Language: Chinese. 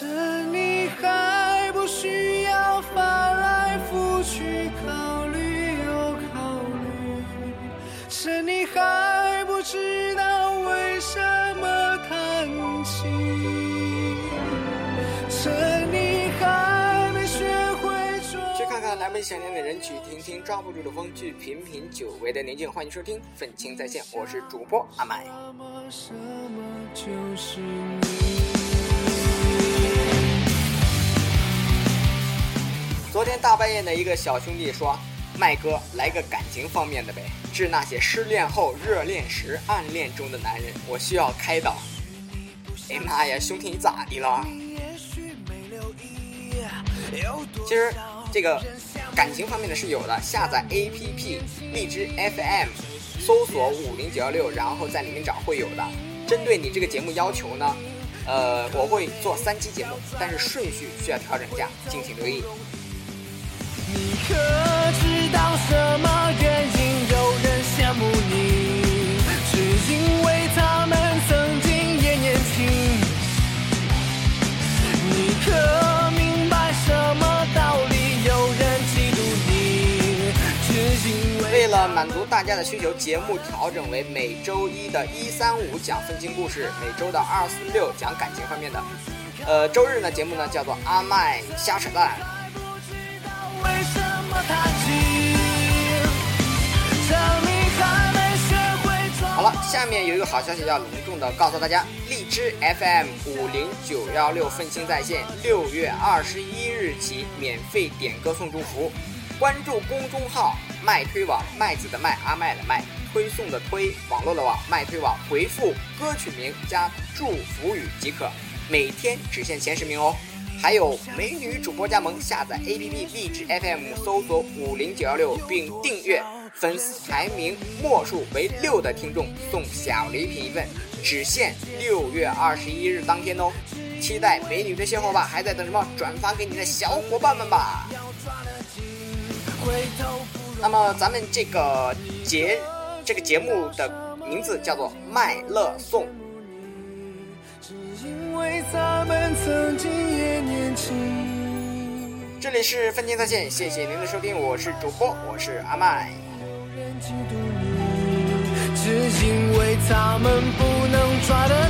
趁你还不需要翻来覆去考虑又考虑，趁你还不知道为什么叹气，趁你还没学会。去看看来不及想念的人，去听听抓不住的风，去品品久违的宁静。欢迎收听《愤青在线》，我是主播阿麦。什么什么就是你。昨天大半夜的一个小兄弟说：“麦哥，来个感情方面的呗，致那些失恋后、热恋时、暗恋中的男人，我需要开导。”哎妈呀，兄弟你咋的了？其实这个感情方面的是有的，下载 APP 荔枝 FM，搜索五零九幺六，然后在里面找会有的。针对你这个节目要求呢，呃，我会做三期节目，但是顺序需要调整一下，敬请留意。你可知道什么原因有人羡慕你？只因为他们曾经也年轻。你可明白什么道理有人嫉妒你？只因为为了满足大家的需求，节目调整为每周一的一三五讲分情故事，每周的二四六讲感情方面的。呃，周日呢节目呢叫做阿麦瞎扯淡。为什么好了，下面有一个好消息要隆重的告诉大家，荔枝 FM 五零九幺六愤青在线，六月二十一日起免费点歌送祝福，关注公众号“麦推网”，麦子的麦，阿麦的麦，推送的推，网络的网，麦推网，回复歌曲名加祝福语即可，每天只限前十名哦。还有美女主播加盟，下载 APP 荔枝 FM，搜索五零九幺六并订阅，粉丝排名末数为六的听众送小礼品一份，只限六月二十一日当天哦。期待美女的邂逅吧，还在等什么？转发给你的小伙伴们吧。那么咱们这个节这个节目的名字叫做《麦乐颂》。只因为咱们曾经也年轻。这里是分青在线，谢谢您的收听，我是主播，我是阿麦。只因为他们不能抓得